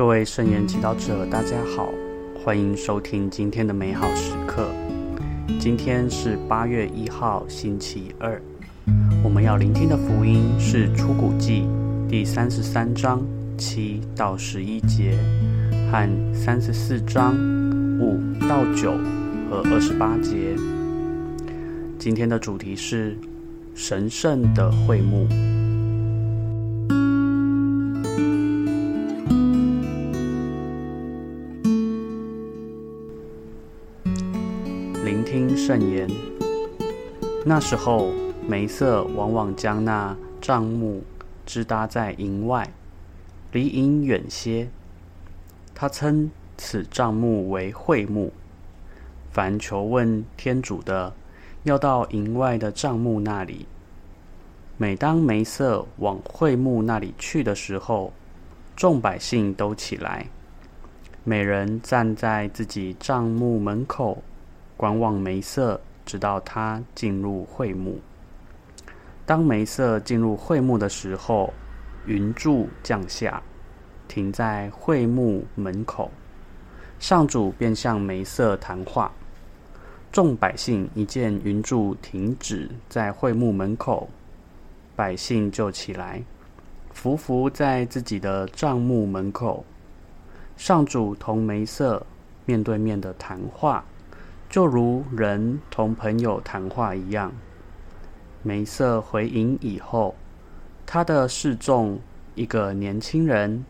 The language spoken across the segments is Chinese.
各位圣言祈祷者，大家好，欢迎收听今天的美好时刻。今天是八月一号，星期二。我们要聆听的福音是《出谷记》第三十三章七到十一节，和三十四章五到九和二十八节。今天的主题是神圣的会幕。圣言。那时候，梅瑟往往将那帐幕支搭在营外，离营远些。他称此帐幕为会幕。凡求问天主的，要到营外的帐幕那里。每当梅瑟往会幕那里去的时候，众百姓都起来，每人站在自己帐幕门口。观望梅瑟，直到他进入会幕。当梅瑟进入会幕的时候，云柱降下，停在会幕门口。上主便向梅瑟谈话。众百姓一见云柱停止在会幕门口，百姓就起来，匍匐在自己的帐幕门口。上主同梅瑟面对面的谈话。就如人同朋友谈话一样。梅瑟回营以后，他的侍从一个年轻人，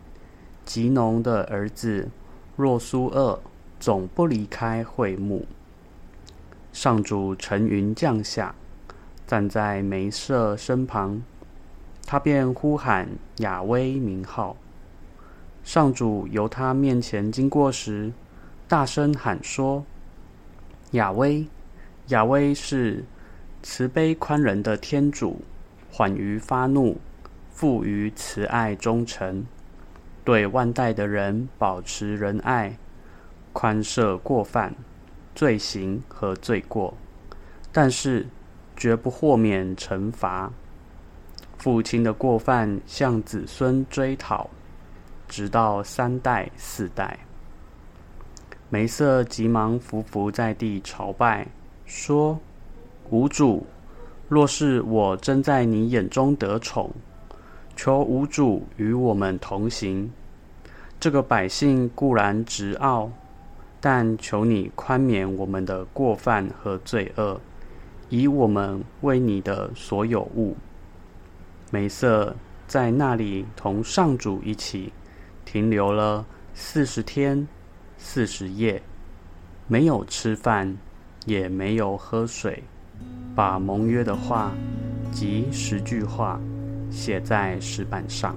吉农的儿子若苏厄，总不离开会幕。上主乘云降下，站在梅瑟身旁，他便呼喊雅威名号。上主由他面前经过时，大声喊说。雅威，雅威是慈悲宽仁的天主，缓于发怒，富于慈爱忠诚，对万代的人保持仁爱，宽赦过犯、罪行和罪过，但是绝不豁免惩罚。父亲的过犯向子孙追讨，直到三代四代。梅瑟急忙伏伏在地朝拜，说：“吾主，若是我真在你眼中得宠，求吾主与我们同行。这个百姓固然执拗，但求你宽免我们的过犯和罪恶，以我们为你的所有物。”梅瑟在那里同上主一起停留了四十天。四十页，没有吃饭，也没有喝水，把盟约的话及十句话写在石板上。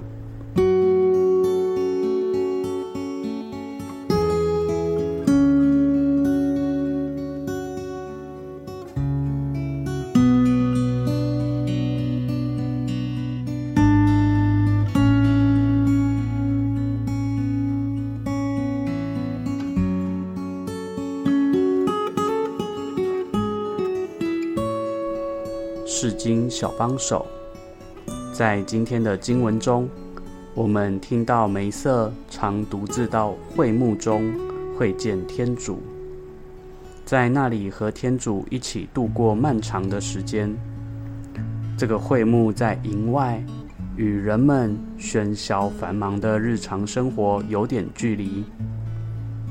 释经小帮手，在今天的经文中，我们听到梅瑟常独自到会幕中会见天主，在那里和天主一起度过漫长的时间。这个会幕在营外，与人们喧嚣繁忙的日常生活有点距离。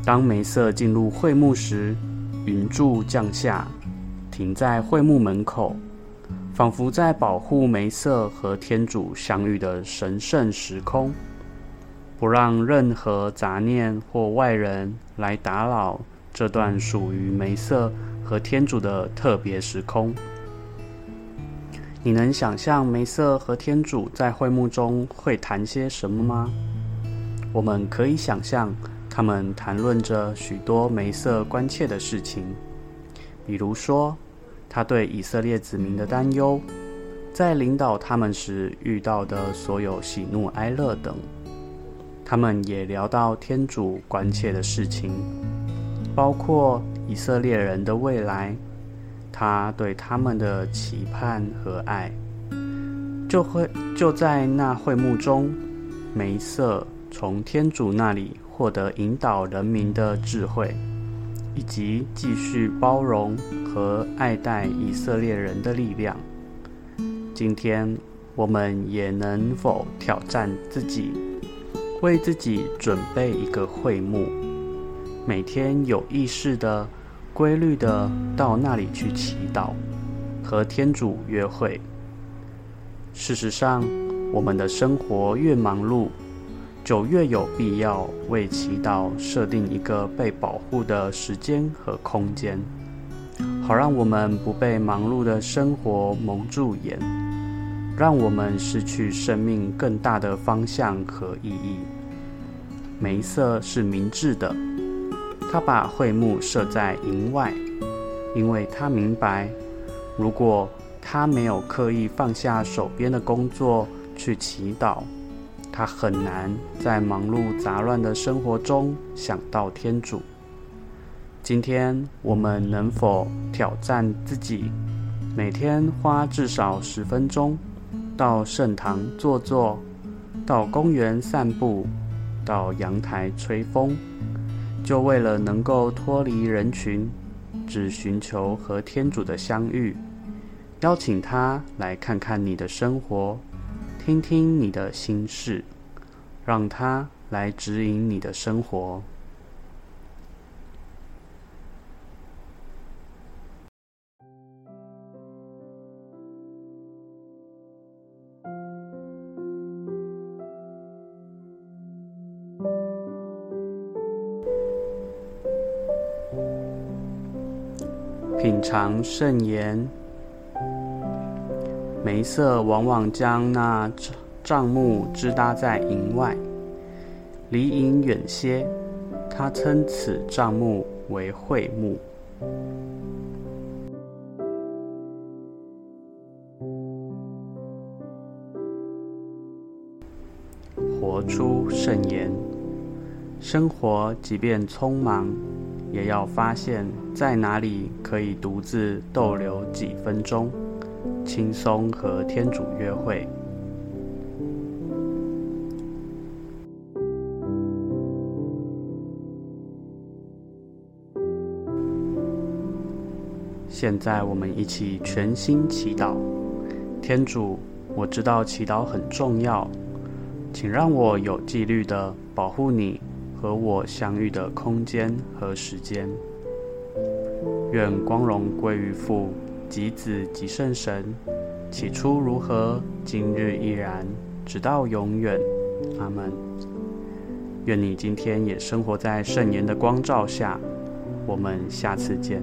当梅瑟进入会幕时，云柱降下，停在会幕门口。仿佛在保护梅瑟和天主相遇的神圣时空，不让任何杂念或外人来打扰这段属于梅瑟和天主的特别时空。你能想象梅瑟和天主在会幕中会谈些什么吗？我们可以想象，他们谈论着许多梅瑟关切的事情，比如说，他对以色列子民的担忧，在领导他们时遇到的所有喜怒哀乐等，他们也聊到天主关切的事情，包括以色列人的未来，他对他们的期盼和爱。就会就在那会幕中，梅瑟从天主那里获得引导人民的智慧，以及继续包容和爱戴以色列人的力量。今天，我们也能否挑战自己，为自己准备一个会幕，每天有意识的、规律的到那里去祈祷，和天主约会。事实上，我们的生活越忙碌，就越有必要为祈祷设定一个被保护的时间和空间，好让我们不被忙碌的生活蒙住眼，让我们失去生命更大的方向和意义。梅瑟是明智的，他把会幕设在营外，因为他明白，如果他没有刻意放下手边的工作去祈祷，他很难在忙碌杂乱的生活中想到天主。今天我们能否挑战自己，每天花至少十分钟到圣堂坐坐，到公园散步，到阳台吹风，就为了能够脱离人群，只寻求和天主的相遇。邀请他来看看你的生活，听听你的心事，让它来指引你的生活。品尝圣言。梅瑟往往将那帐幕支搭在营外，离营远些。他称此帐幕为会幕。活出圣言，生活即便匆忙，也要发现在哪里可以独自逗留几分钟。轻松和天主约会。现在我们一起全心祈祷。天主，我知道祈祷很重要，请让我有纪律地保护你和我相遇的空间和时间。愿光荣归于父。及子及圣神，起初如何，今日依然，直到永远。阿门。愿你今天也生活在圣言的光照下。我们下次见。